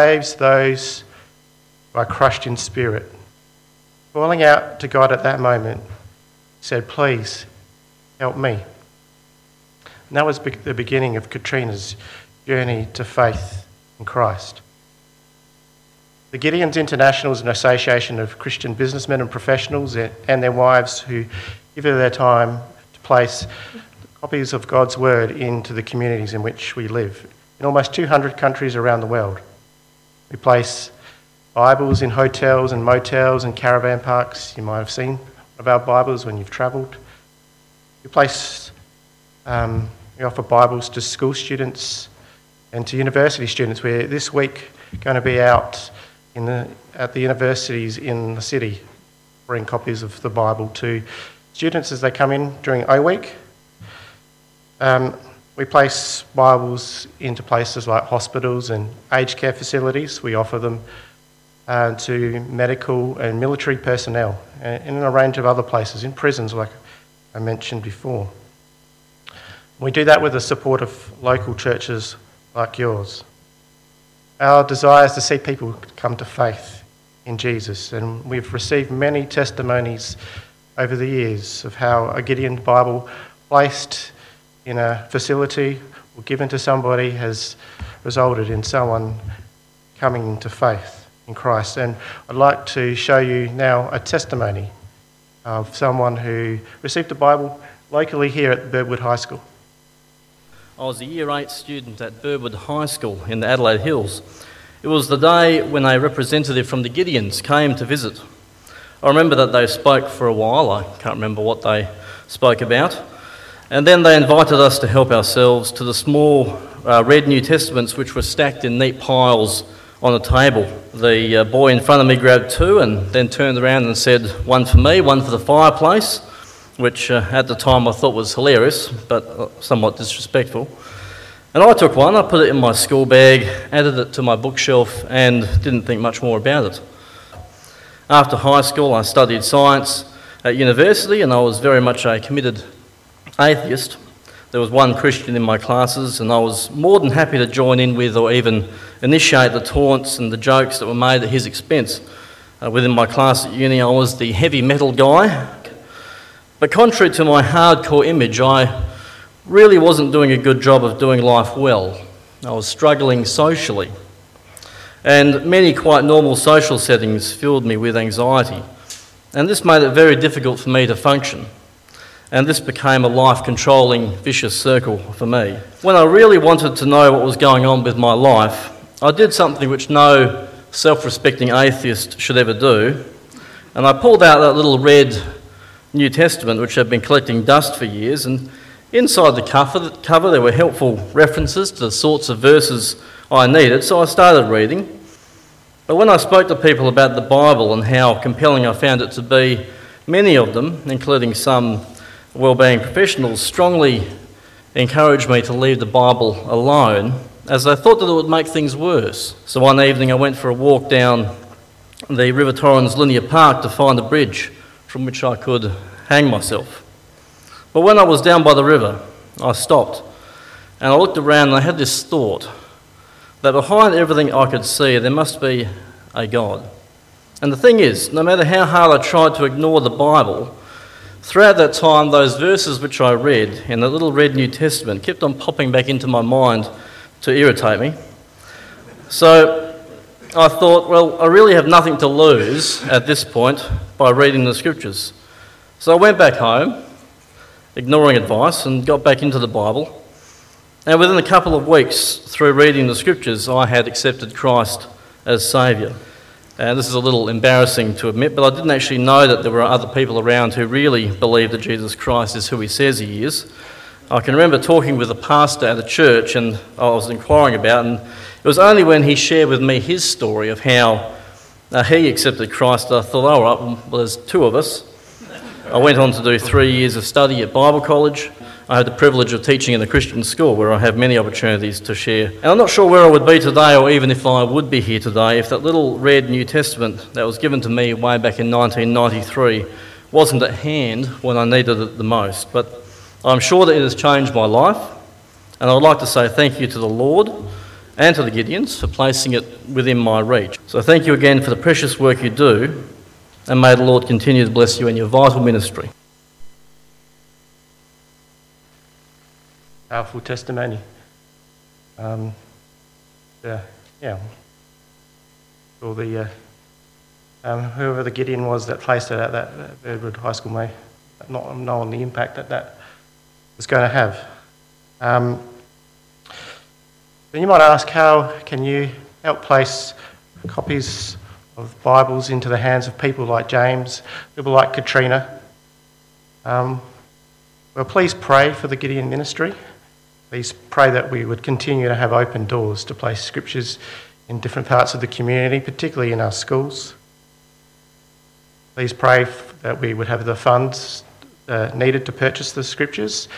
saves those who are crushed in spirit. Calling out to God at that moment, said, Please help me. And that was the beginning of Katrina's journey to faith in Christ. The Gideons International is an association of Christian businessmen and professionals and their wives who give their time to place copies of God's Word into the communities in which we live in almost 200 countries around the world. We place Bibles in hotels and motels and caravan parks. You might have seen of our Bibles when you've travelled. We place, um, we offer Bibles to school students and to university students. We're this week going to be out in the, at the universities in the city, bring copies of the Bible to students as they come in during O Week. Um, we place Bibles into places like hospitals and aged care facilities. We offer them uh, to medical and military personnel, and in a range of other places, in prisons, like I mentioned before. We do that with the support of local churches like yours. Our desire is to see people come to faith in Jesus, and we've received many testimonies over the years of how a Gideon Bible placed in a facility or given to somebody has resulted in someone coming to faith in Christ. And I'd like to show you now a testimony of someone who received a Bible locally here at Birdwood High School. I was a year eight student at Birdwood High School in the Adelaide Hills. It was the day when a representative from the Gideons came to visit. I remember that they spoke for a while. I can't remember what they spoke about. And then they invited us to help ourselves to the small uh, red New Testaments which were stacked in neat piles on a table. The uh, boy in front of me grabbed two and then turned around and said, One for me, one for the fireplace which uh, at the time I thought was hilarious, but uh, somewhat disrespectful. And I took one, I put it in my school bag, added it to my bookshelf, and didn't think much more about it. After high school, I studied science at university, and I was very much a committed atheist. There was one Christian in my classes, and I was more than happy to join in with or even initiate the taunts and the jokes that were made at his expense. Uh, within my class at uni, I was the heavy metal guy, but contrary to my hardcore image, I really wasn't doing a good job of doing life well. I was struggling socially. And many quite normal social settings filled me with anxiety. And this made it very difficult for me to function. And this became a life controlling vicious circle for me. When I really wanted to know what was going on with my life, I did something which no self respecting atheist should ever do. And I pulled out that little red New Testament, which had been collecting dust for years, and inside the cover, cover there were helpful references to the sorts of verses I needed, so I started reading. But when I spoke to people about the Bible and how compelling I found it to be, many of them, including some well-being professionals, strongly encouraged me to leave the Bible alone, as they thought that it would make things worse. So one evening I went for a walk down the River Torrens Linear Park to find a bridge from which I could hang myself. But when I was down by the river, I stopped and I looked around and I had this thought that behind everything I could see, there must be a God. And the thing is, no matter how hard I tried to ignore the Bible, throughout that time, those verses which I read in the little red New Testament kept on popping back into my mind to irritate me. So I thought, well, I really have nothing to lose at this point by reading the scriptures. So I went back home, ignoring advice, and got back into the Bible. And within a couple of weeks, through reading the scriptures, I had accepted Christ as Saviour. And this is a little embarrassing to admit, but I didn't actually know that there were other people around who really believed that Jesus Christ is who he says he is. I can remember talking with a pastor at a church, and I was inquiring about, and it was only when he shared with me his story of how uh, he accepted Christ that I thought, all right, well, there's two of us. I went on to do three years of study at Bible college. I had the privilege of teaching in a Christian school where I have many opportunities to share. And I'm not sure where I would be today, or even if I would be here today, if that little red New Testament that was given to me way back in 1993 wasn't at hand when I needed it the most. But I'm sure that it has changed my life, and I would like to say thank you to the Lord and to the Gideons for placing it within my reach. So thank you again for the precious work you do, and may the Lord continue to bless you in your vital ministry. Powerful testimony. Um, yeah, yeah. All the uh, um, whoever the Gideon was that placed it at that, that Birdwood High School may not know on the impact that that was going to have. Um, then you might ask, how can you help place copies of Bibles into the hands of people like James, people like Katrina? Um, well, please pray for the Gideon ministry. Please pray that we would continue to have open doors to place scriptures in different parts of the community, particularly in our schools. Please pray that we would have the funds uh, needed to purchase the scriptures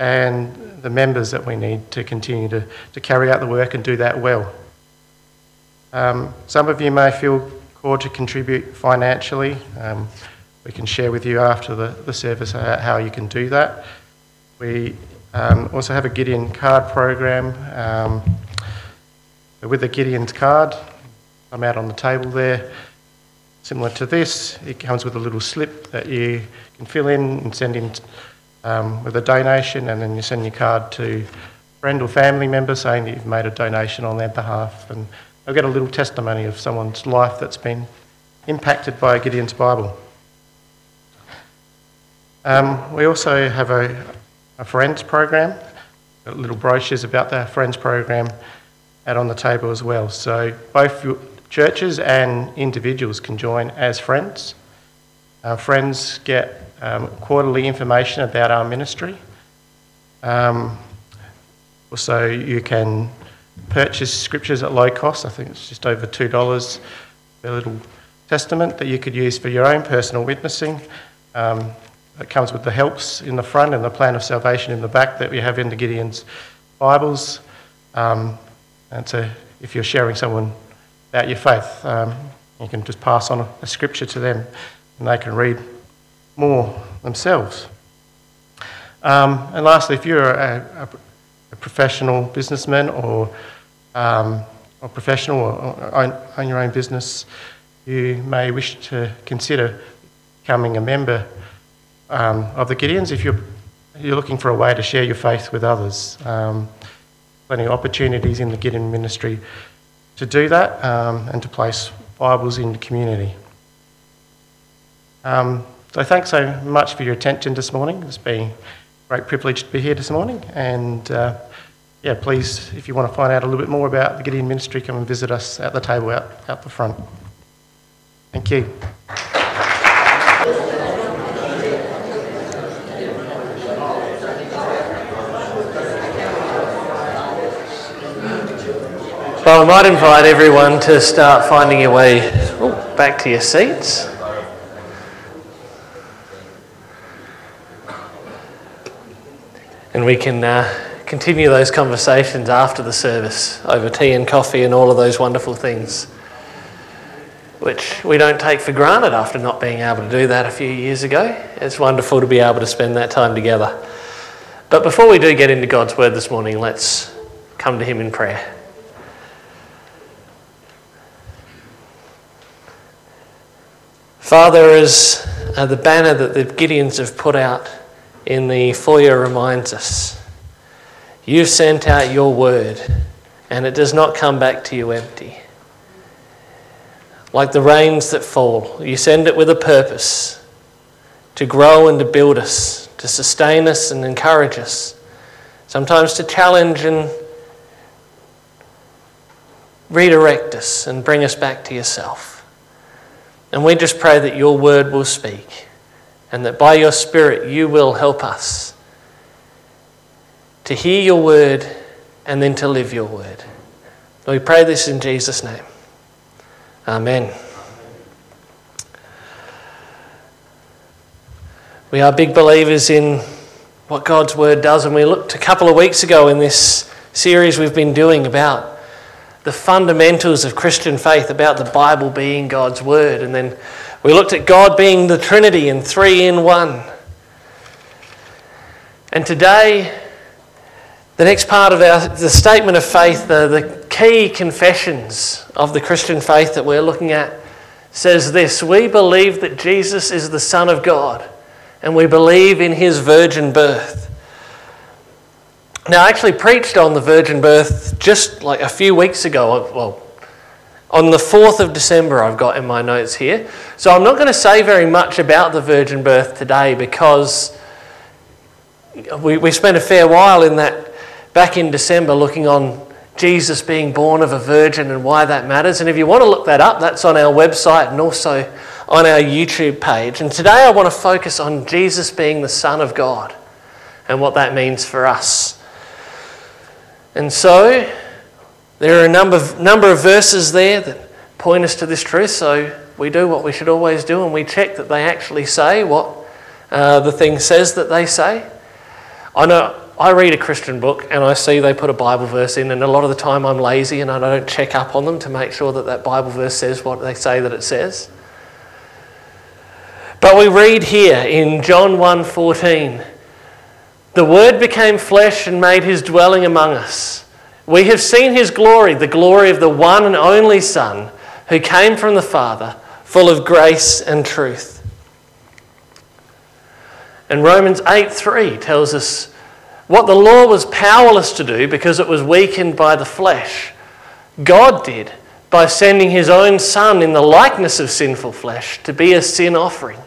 and the members that we need to continue to, to carry out the work and do that well. Um, some of you may feel called to contribute financially. Um, we can share with you after the, the service how you can do that. We um, also have a Gideon card program. Um, with the Gideon's card, I'm out on the table there. Similar to this, it comes with a little slip that you can fill in and send in um, with a donation, and then you send your card to a friend or family member saying that you've made a donation on their behalf. And they'll get a little testimony of someone's life that's been impacted by a Gideon's Bible. Um, we also have a, a Friends program, little brochures about the Friends program out on the table as well. So both churches and individuals can join as friends. Our friends get um, quarterly information about our ministry. Um, also, you can purchase scriptures at low cost. I think it's just over $2. A little testament that you could use for your own personal witnessing. Um, it comes with the helps in the front and the plan of salvation in the back that we have in the Gideon's Bibles. Um, and so, if you're sharing someone about your faith, um, you can just pass on a, scripture to them and they can read more themselves. Um, and lastly, if you're a, a, professional businessman or um, a professional or own, own, your own business, you may wish to consider becoming a member um, of the Gideons if you're, you're looking for a way to share your faith with others. Um, plenty of opportunities in the Gideon ministry to do that um, and to place Bibles in the community. Um, so thanks so much for your attention this morning. It's been a great privilege to be here this morning. And uh, yeah, please, if you want to find out a little bit more about the Gideon Ministry, come and visit us at the table out, out the front. Thank you. Well, I might invite everyone to start finding your way back to your seats. And we can uh, continue those conversations after the service over tea and coffee and all of those wonderful things, which we don't take for granted after not being able to do that a few years ago. It's wonderful to be able to spend that time together. But before we do get into God's Word this morning, let's come to Him in prayer. Father, as uh, the banner that the Gideons have put out in the foyer reminds us. You've sent out your word, and it does not come back to you empty. Like the rains that fall, you send it with a purpose to grow and to build us, to sustain us and encourage us, sometimes to challenge and redirect us and bring us back to yourself. And we just pray that your word will speak and that by your Spirit you will help us to hear your word and then to live your word. We pray this in Jesus' name. Amen. We are big believers in what God's word does, and we looked a couple of weeks ago in this series we've been doing about the fundamentals of Christian faith, about the Bible being God's word, and then we looked at God being the Trinity and three in one. And today, the next part of our, the statement of faith, the, the key confessions of the Christian faith that we're looking at says this We believe that Jesus is the Son of God, and we believe in his virgin birth. Now, I actually preached on the virgin birth just like a few weeks ago. Uh, well, on the 4th of December, I've got in my notes here. So I'm not going to say very much about the virgin birth today because we, we spent a fair while in that back in December looking on Jesus being born of a virgin and why that matters. And if you want to look that up, that's on our website and also on our YouTube page. And today I want to focus on Jesus being the Son of God and what that means for us. And so there are a number of, number of verses there that point us to this truth. So we do what we should always do and we check that they actually say what uh, the thing says that they say. I know I read a Christian book and I see they put a Bible verse in, and a lot of the time I'm lazy and I don't check up on them to make sure that that Bible verse says what they say that it says. But we read here in John 1:14, "The word became flesh and made his dwelling among us. We have seen his glory, the glory of the one and only Son, who came from the Father, full of grace and truth." And Romans 8:3 tells us what the law was powerless to do because it was weakened by the flesh, God did by sending his own Son in the likeness of sinful flesh to be a sin offering.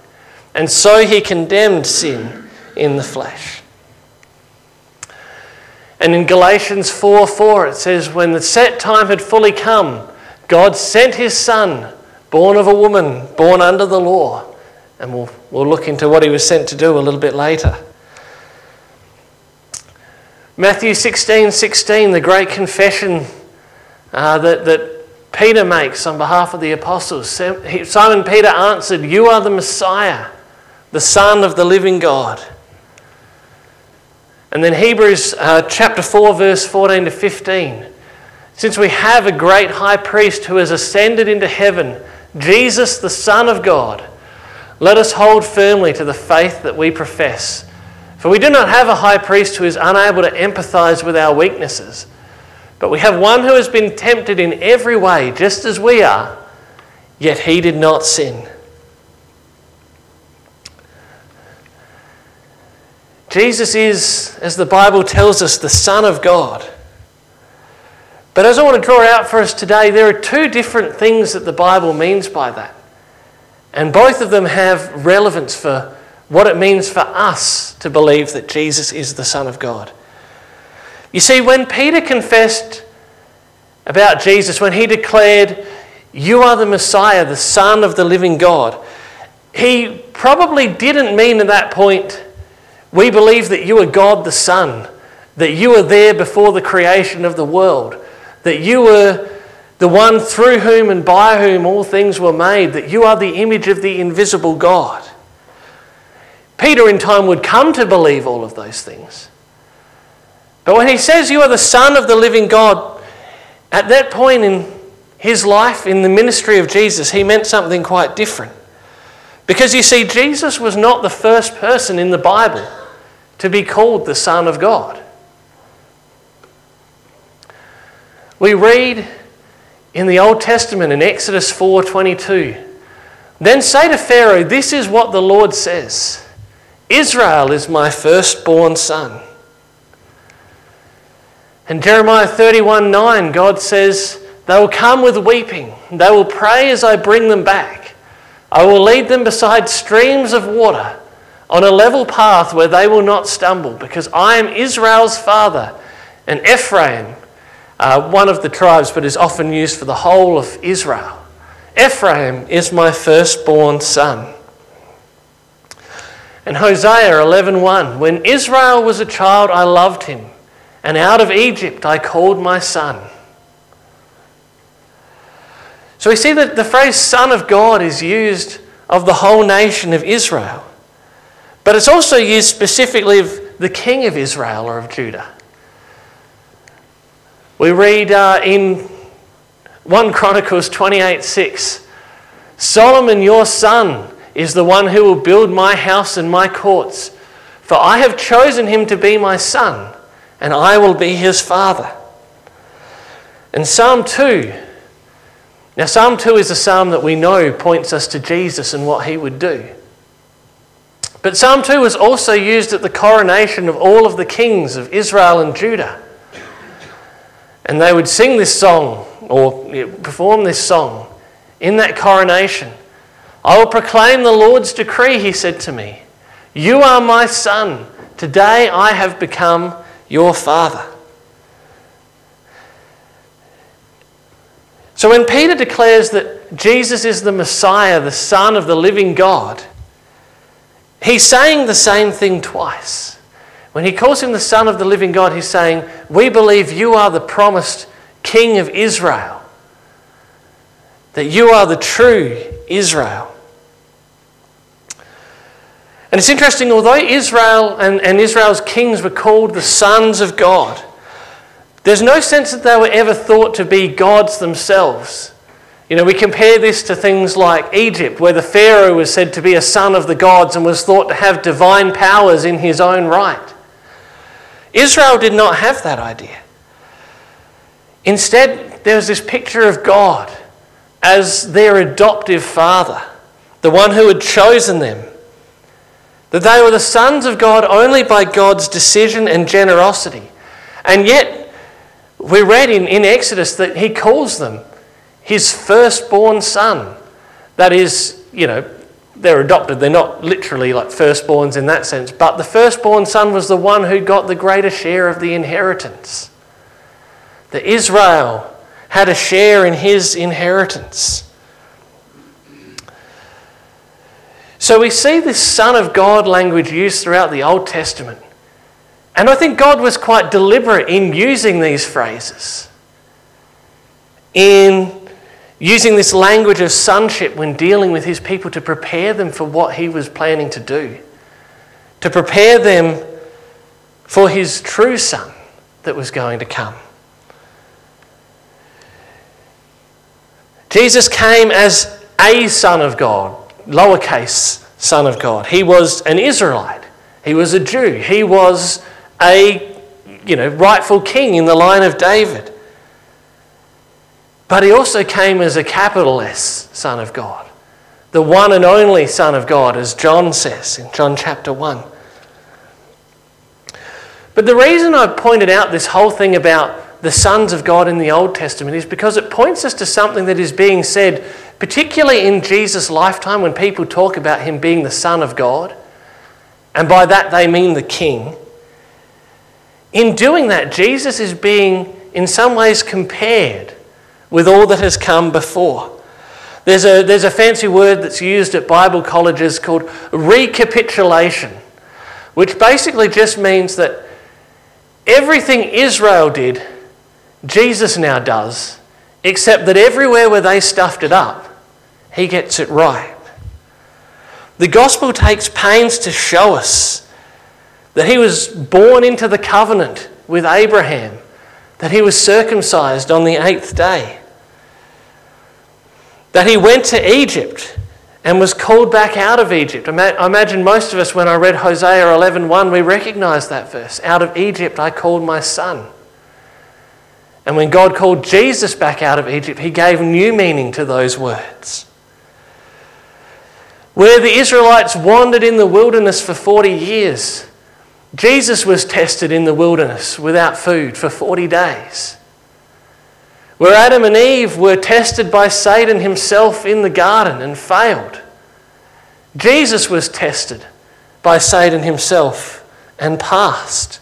And so he condemned sin in the flesh. And in Galatians 4 4, it says, When the set time had fully come, God sent his Son, born of a woman, born under the law. And we'll, we'll look into what he was sent to do a little bit later. Matthew 16 16, the great confession uh, that, that Peter makes on behalf of the apostles. Simon Peter answered, You are the Messiah, the Son of the living God. And then Hebrews uh, chapter 4, verse 14 to 15. Since we have a great high priest who has ascended into heaven, Jesus, the Son of God, let us hold firmly to the faith that we profess. For we do not have a high priest who is unable to empathize with our weaknesses, but we have one who has been tempted in every way, just as we are, yet he did not sin. Jesus is, as the Bible tells us, the Son of God. But as I want to draw out for us today, there are two different things that the Bible means by that. And both of them have relevance for what it means for us to believe that Jesus is the Son of God. You see, when Peter confessed about Jesus, when he declared, You are the Messiah, the Son of the living God, he probably didn't mean at that point, We believe that you are God the Son, that you were there before the creation of the world, that you were the one through whom and by whom all things were made, that you are the image of the invisible God. Peter, in time, would come to believe all of those things. But when he says you are the Son of the living God, at that point in his life, in the ministry of Jesus, he meant something quite different. Because you see, Jesus was not the first person in the Bible to be called the Son of God. We read in the Old Testament in Exodus 4:22, "Then say to Pharaoh, this is what the Lord says: Israel is my firstborn son. In Jeremiah 31 9, God says, They will come with weeping. They will pray as I bring them back. I will lead them beside streams of water on a level path where they will not stumble, because I am Israel's father, and Ephraim, uh, one of the tribes, but is often used for the whole of Israel. Ephraim is my firstborn son. And Hosea 11:1 When Israel was a child I loved him and out of Egypt I called my son. So we see that the phrase son of God is used of the whole nation of Israel. But it's also used specifically of the king of Israel or of Judah. We read uh, in 1 Chronicles 28 6 Solomon, your son, is the one who will build my house and my courts. For I have chosen him to be my son, and I will be his father. And Psalm 2. Now, Psalm 2 is a psalm that we know points us to Jesus and what he would do. But Psalm 2 was also used at the coronation of all of the kings of Israel and Judah. And they would sing this song or perform this song in that coronation. I will proclaim the Lord's decree, he said to me. You are my son. Today I have become your father. So when Peter declares that Jesus is the Messiah, the Son of the living God, he's saying the same thing twice. When he calls him the Son of the living God, he's saying, We believe you are the promised King of Israel, that you are the true Israel. And it's interesting, although Israel and, and Israel's kings were called the sons of God, there's no sense that they were ever thought to be gods themselves. You know, we compare this to things like Egypt, where the Pharaoh was said to be a son of the gods and was thought to have divine powers in his own right. Israel did not have that idea. Instead, there's this picture of God as their adoptive father, the one who had chosen them. That they were the sons of God only by God's decision and generosity. And yet, we read in, in Exodus that he calls them his firstborn son. That is, you know, they're adopted. They're not literally like firstborns in that sense, but the firstborn son was the one who got the greater share of the inheritance. That Israel had a share in his inheritance. So we see this Son of God language used throughout the Old Testament. And I think God was quite deliberate in using these phrases, in using this language of sonship when dealing with his people to prepare them for what he was planning to do, to prepare them for his true son that was going to come. Jesus came as a son of God, lowercase son of God. He was an Israelite. He was a Jew. He was a you know, rightful king in the line of David. But he also came as a capital S Son of God, the one and only Son of God, as John says in John chapter 1. But the reason I pointed out this whole thing about the sons of God in the Old Testament is because it points us to something that is being said, particularly in Jesus' lifetime when people talk about him being the Son of God. And by that they mean the King. In doing that, Jesus is being, in some ways, compared with all that has come before. There's a, there's a fancy word that's used at Bible colleges called recapitulation, which basically just means that everything Israel did, Jesus now does, except that everywhere where they stuffed it up, he gets it right. The gospel takes pains to show us that he was born into the covenant with Abraham, that he was circumcised on the eighth day, that he went to Egypt and was called back out of Egypt. I imagine most of us, when I read Hosea 11.1, we recognize that verse. Out of Egypt I called my son. And when God called Jesus back out of Egypt, he gave new meaning to those words. Where the Israelites wandered in the wilderness for 40 years, Jesus was tested in the wilderness without food for 40 days. Where Adam and Eve were tested by Satan himself in the garden and failed. Jesus was tested by Satan himself and passed.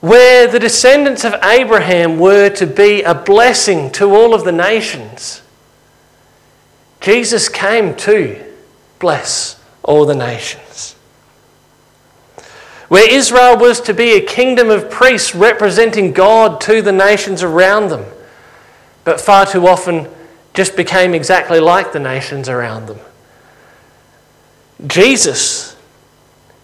Where the descendants of Abraham were to be a blessing to all of the nations, Jesus came to bless all the nations where Israel was to be a kingdom of priests representing God to the nations around them, but far too often just became exactly like the nations around them. Jesus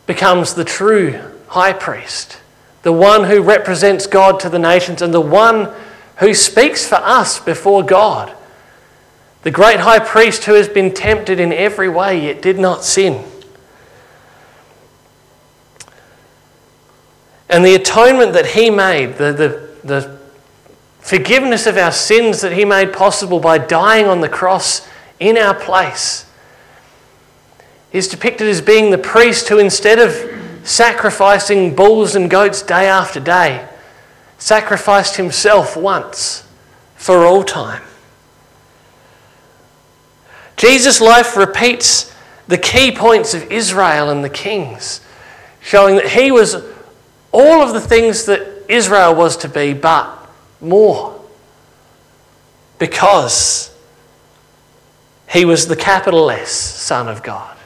becomes the true high priest, the one who represents God to the nations, and the one who speaks for us before God. The great high priest who has been tempted in every way yet did not sin. And the atonement that he made, the, the the forgiveness of our sins that he made possible by dying on the cross in our place is depicted as being the priest who, instead of sacrificing bulls and goats day after day, sacrificed himself once for all time. Jesus' life repeats the key points of Israel and the kings, showing that he was all of the things that Israel was to be, but more. Because he was the capital S Son of God.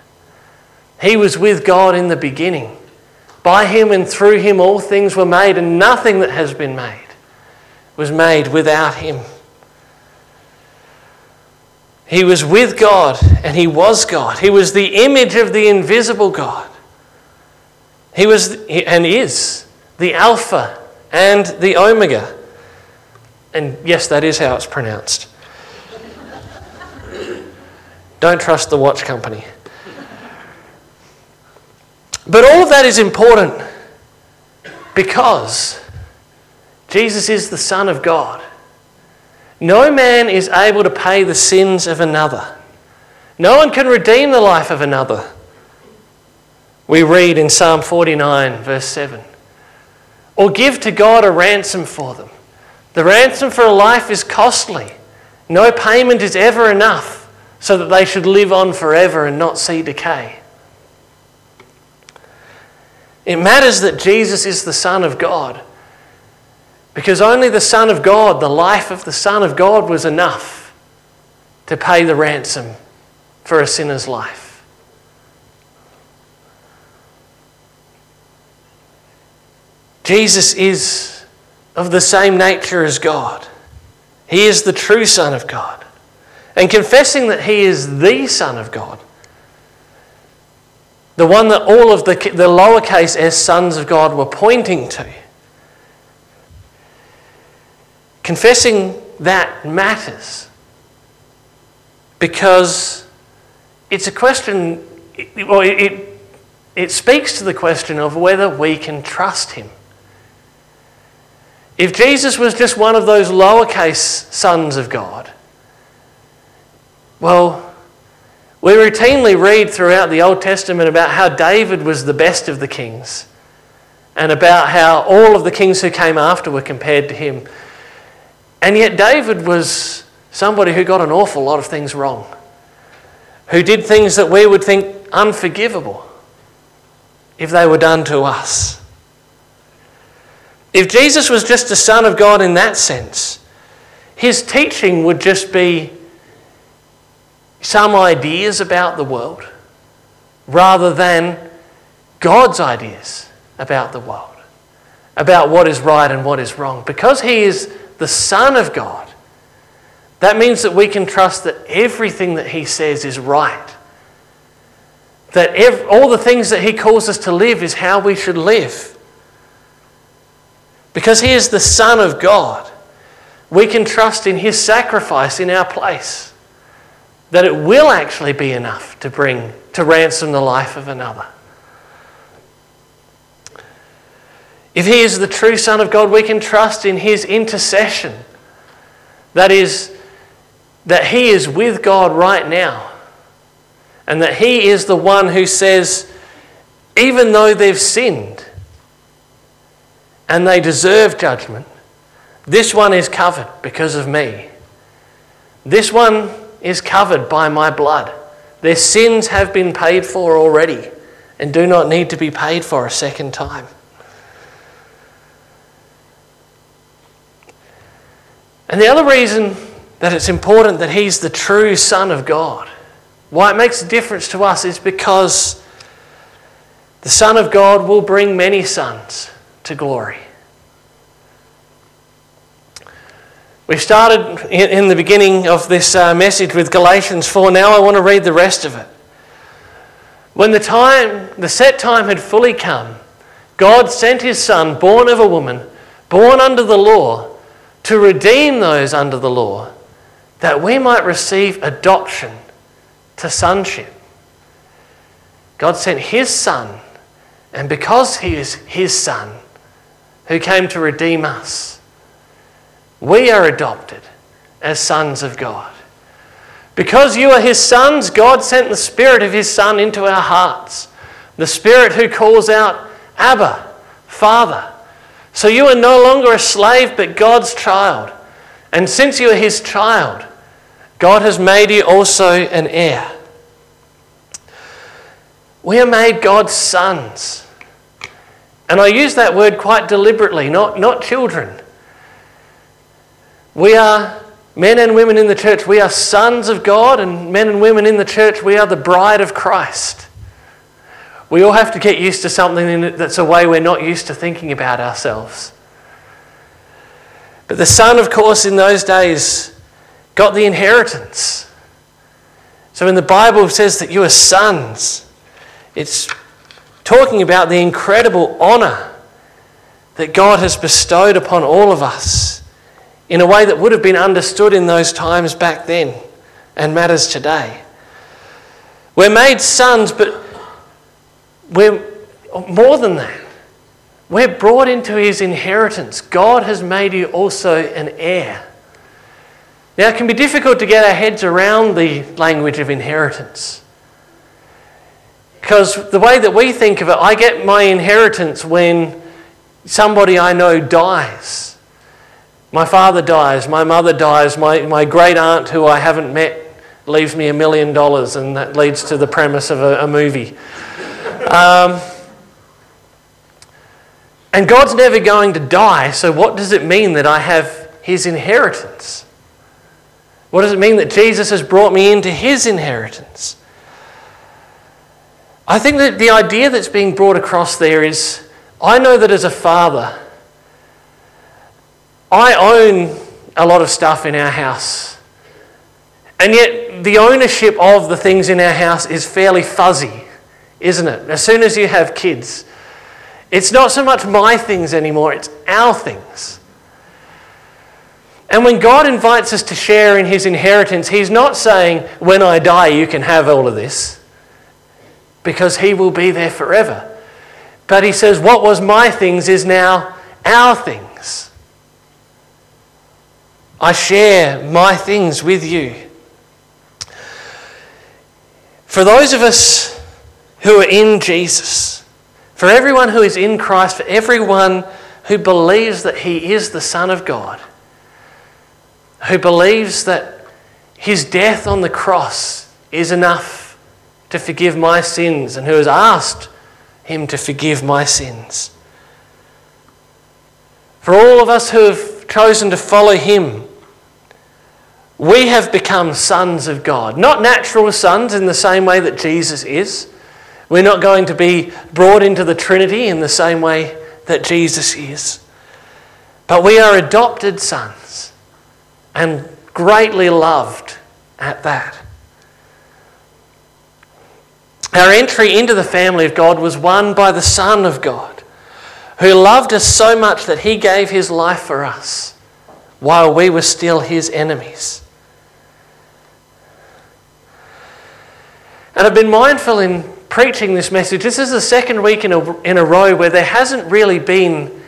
He was with God in the beginning. By him and through him all things were made, and nothing that has been made was made without him. He was with God and he was God. He was the image of the invisible God. He was and is the Alpha and the Omega. And yes, that is how it's pronounced. Don't trust the watch company. But all of that is important because Jesus is the Son of God. No man is able to pay the sins of another. No one can redeem the life of another. We read in Psalm 49, verse 7 or give to God a ransom for them. The ransom for a life is costly. No payment is ever enough so that they should live on forever and not see decay. It matters that Jesus is the Son of God because only the Son of God, the life of the Son of God, was enough to pay the ransom for a sinner's life. Jesus is of the same nature as God. He is the true Son of God. And confessing that He is the Son of God, the one that all of the, the lowercase s sons of God were pointing to, Confessing that matters because it's a question, well, it, it speaks to the question of whether we can trust Him. If Jesus was just one of those lowercase sons of God, well, we routinely read throughout the Old Testament about how David was the best of the kings and about how all of the kings who came after were compared to him. And yet, David was somebody who got an awful lot of things wrong, who did things that we would think unforgivable if they were done to us. If Jesus was just a Son of God in that sense, his teaching would just be some ideas about the world rather than God's ideas about the world, about what is right and what is wrong. Because he is the Son of God, that means that we can trust that everything that He says is right. That every, all the things that He calls us to live is how we should live. Because He is the Son of God, we can trust in His sacrifice in our place. That it will actually be enough to bring, to ransom the life of another. If He is the true Son of God, we can trust in His intercession. That is, that He is with God right now. And that He is the one who says, even though they've sinned and they deserve judgment, this one is covered because of me. This one is covered by my blood. Their sins have been paid for already and do not need to be paid for a second time. And the other reason that it's important that he's the true Son of God, why it makes a difference to us, is because the Son of God will bring many sons to glory. We started in the beginning of this uh, message with Galatians 4. Now I want to read the rest of it. When the time, the set time had fully come, God sent his Son, born of a woman, born under the law to redeem those under the law, that we might receive adoption to sonship. God sent His Son, and because He is His Son, who came to redeem us, we are adopted as sons of God. Because you are his sons, God sent the Spirit of his Son into our hearts. The Spirit who calls out, Abba, Father. So you are no longer a slave, but God's child. And since you are his child, God has made you also an heir. We are made God's sons. And I use that word quite deliberately, not, not children. We are men and women in the church, we are sons of God, and men and women in the church, we are the bride of Christ. We all have to get used to something that's a way we're not used to thinking about ourselves. But the son, of course, in those days got the inheritance. So when the Bible says that you are sons, it's talking about the incredible honour that God has bestowed upon all of us in a way that would have been understood in those times back then and matters today. We're made sons, but we're more than that. We're brought into his inheritance. God has made you also an heir. Now, it can be difficult to get our heads around the language of inheritance. Because the way that we think of it, I get my inheritance when somebody I know dies. My father dies, my mother dies, my, my great aunt, who I haven't met, leaves me a million dollars, and that leads to the premise of a, a movie. Um, and God's never going to die, so what does it mean that I have his inheritance? What does it mean that Jesus has brought me into his inheritance? I think that the idea that's being brought across there is I know that as a father, I own a lot of stuff in our house. And yet, the ownership of the things in our house is fairly fuzzy, isn't it? As soon as you have kids, it's not so much my things anymore, it's our things. And when God invites us to share in his inheritance, he's not saying, when I die, you can have all of this, because he will be there forever. But he says, what was my things is now our things. I share my things with you. For those of us who are in Jesus, for everyone who is in Christ, for everyone who believes that he is the Son of God, who believes that his death on the cross is enough to forgive my sins and who has asked him to forgive my sins. For all of us who have chosen to follow him, we have become sons of God. Not natural sons in the same way that Jesus is. We're not going to be brought into the Trinity in the same way that Jesus is. But we are adopted sons and greatly loved at that. Our entry into the family of God was won by the Son of God, who loved us so much that he gave his life for us while we were still his enemies. And I've been mindful in preaching this message. This is the second week in a, in a row where there hasn't really been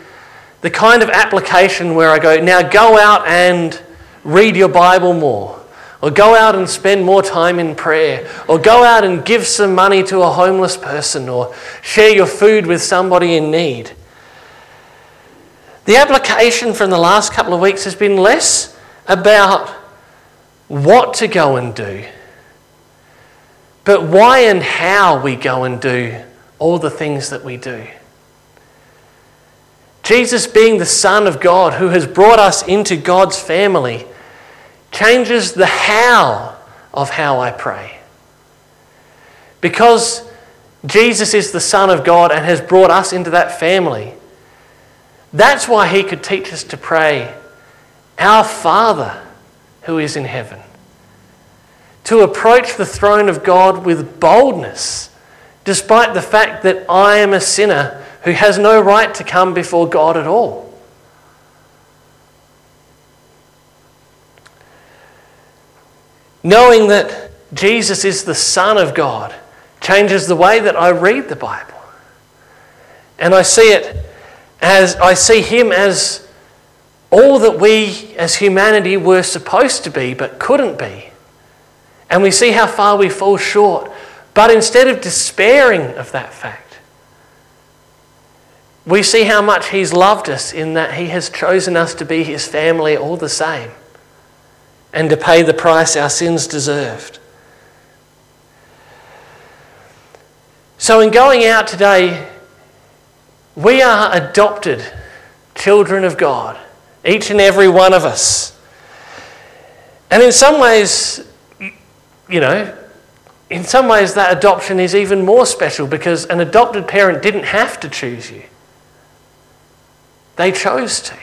the kind of application where I go, now go out and read your Bible more, or go out and spend more time in prayer, or go out and give some money to a homeless person, or share your food with somebody in need. The application from the last couple of weeks has been less about what to go and do, but why and how we go and do all the things that we do. Jesus, being the Son of God who has brought us into God's family, changes the how of how I pray. Because Jesus is the Son of God and has brought us into that family, that's why he could teach us to pray, Our Father who is in heaven. To approach the throne of God with boldness, despite the fact that I am a sinner who has no right to come before God at all. Knowing that Jesus is the Son of God changes the way that I read the Bible. And I see it as I see him as all that we as humanity were supposed to be but couldn't be. And we see how far we fall short. But instead of despairing of that fact, we see how much He's loved us in that He has chosen us to be His family all the same and to pay the price our sins deserved. So, in going out today, we are adopted children of God, each and every one of us. And in some ways, you know, in some ways that adoption is even more special because an adopted parent didn't have to choose you, they chose to.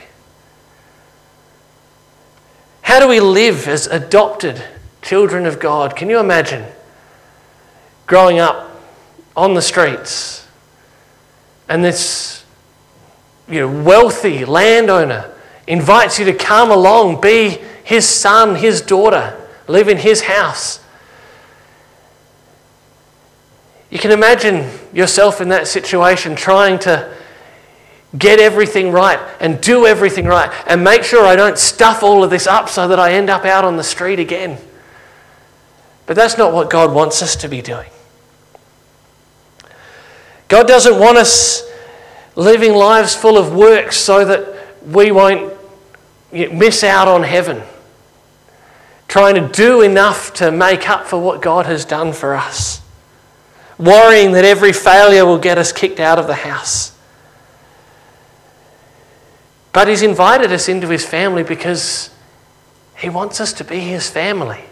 How do we live as adopted children of God? Can you imagine growing up on the streets and this you know, wealthy landowner invites you to come along, be his son, his daughter, live in his house. You can imagine yourself in that situation trying to get everything right and do everything right and make sure I don't stuff all of this up so that I end up out on the street again. But that's not what God wants us to be doing. God doesn't want us living lives full of works so that we won't miss out on heaven. Trying to do enough to make up for what God has done for us. Worrying that every failure will get us kicked out of the house. But He's invited us into His family because He wants us to be His family.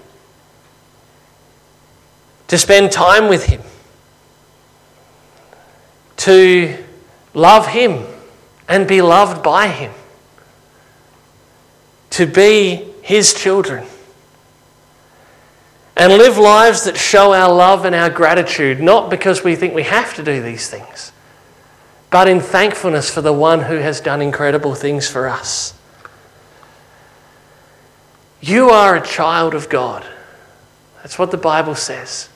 To spend time with Him. To love Him and be loved by Him, to be His children, and live lives that show our love and our gratitude, not because we think we have to do these things, but in thankfulness for the one who has done incredible things for us. You are a child of God. That's what the Bible says.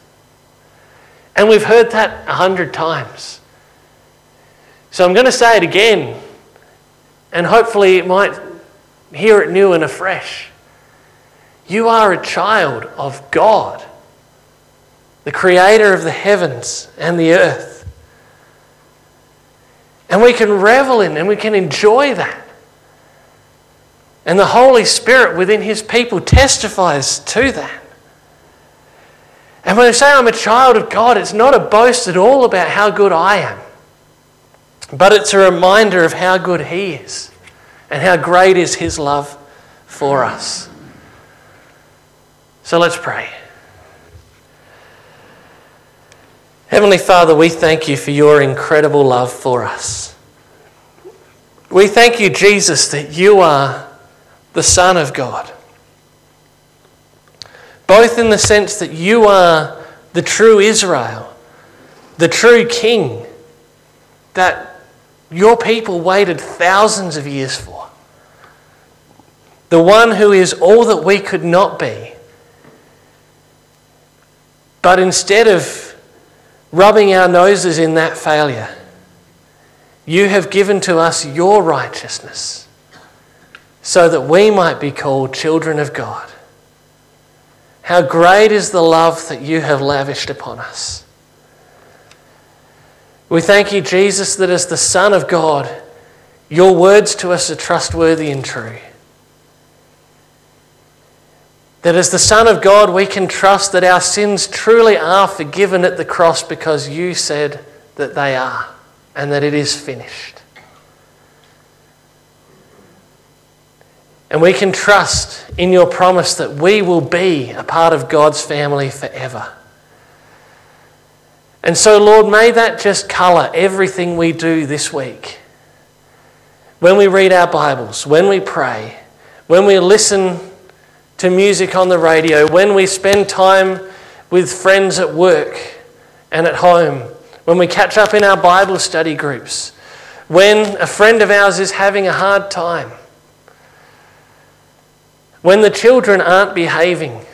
And we've heard that a hundred times. So I'm going to say it again, and hopefully it might hear it new and afresh. You are a child of God, the creator of the heavens and the earth. And we can revel in and we can enjoy that. And the Holy Spirit within His people testifies to that. And when I say I'm a child of God, it's not a boast at all about how good I am. But it's a reminder of how good He is and how great is His love for us. So let's pray. Heavenly Father, we thank you for your incredible love for us. We thank you, Jesus, that you are the Son of God. Both in the sense that you are the true Israel, the true King, that your people waited thousands of years for. The one who is all that we could not be. But instead of rubbing our noses in that failure, you have given to us your righteousness so that we might be called children of God. How great is the love that you have lavished upon us. We thank you, Jesus, that as the Son of God, your words to us are trustworthy and true. That as the Son of God, we can trust that our sins truly are forgiven at the cross because you said that they are and that it is finished. And we can trust in your promise that we will be a part of God's family forever. And so, Lord, may that just colour everything we do this week. When we read our Bibles, when we pray, when we listen to music on the radio, when we spend time with friends at work and at home, when we catch up in our Bible study groups, when a friend of ours is having a hard time, when the children aren't behaving,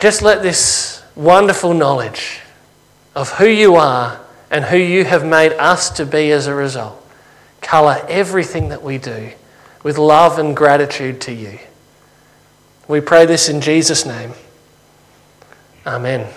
Just let this wonderful knowledge of who you are and who you have made us to be as a result colour everything that we do with love and gratitude to you. We pray this in Jesus' name. Amen.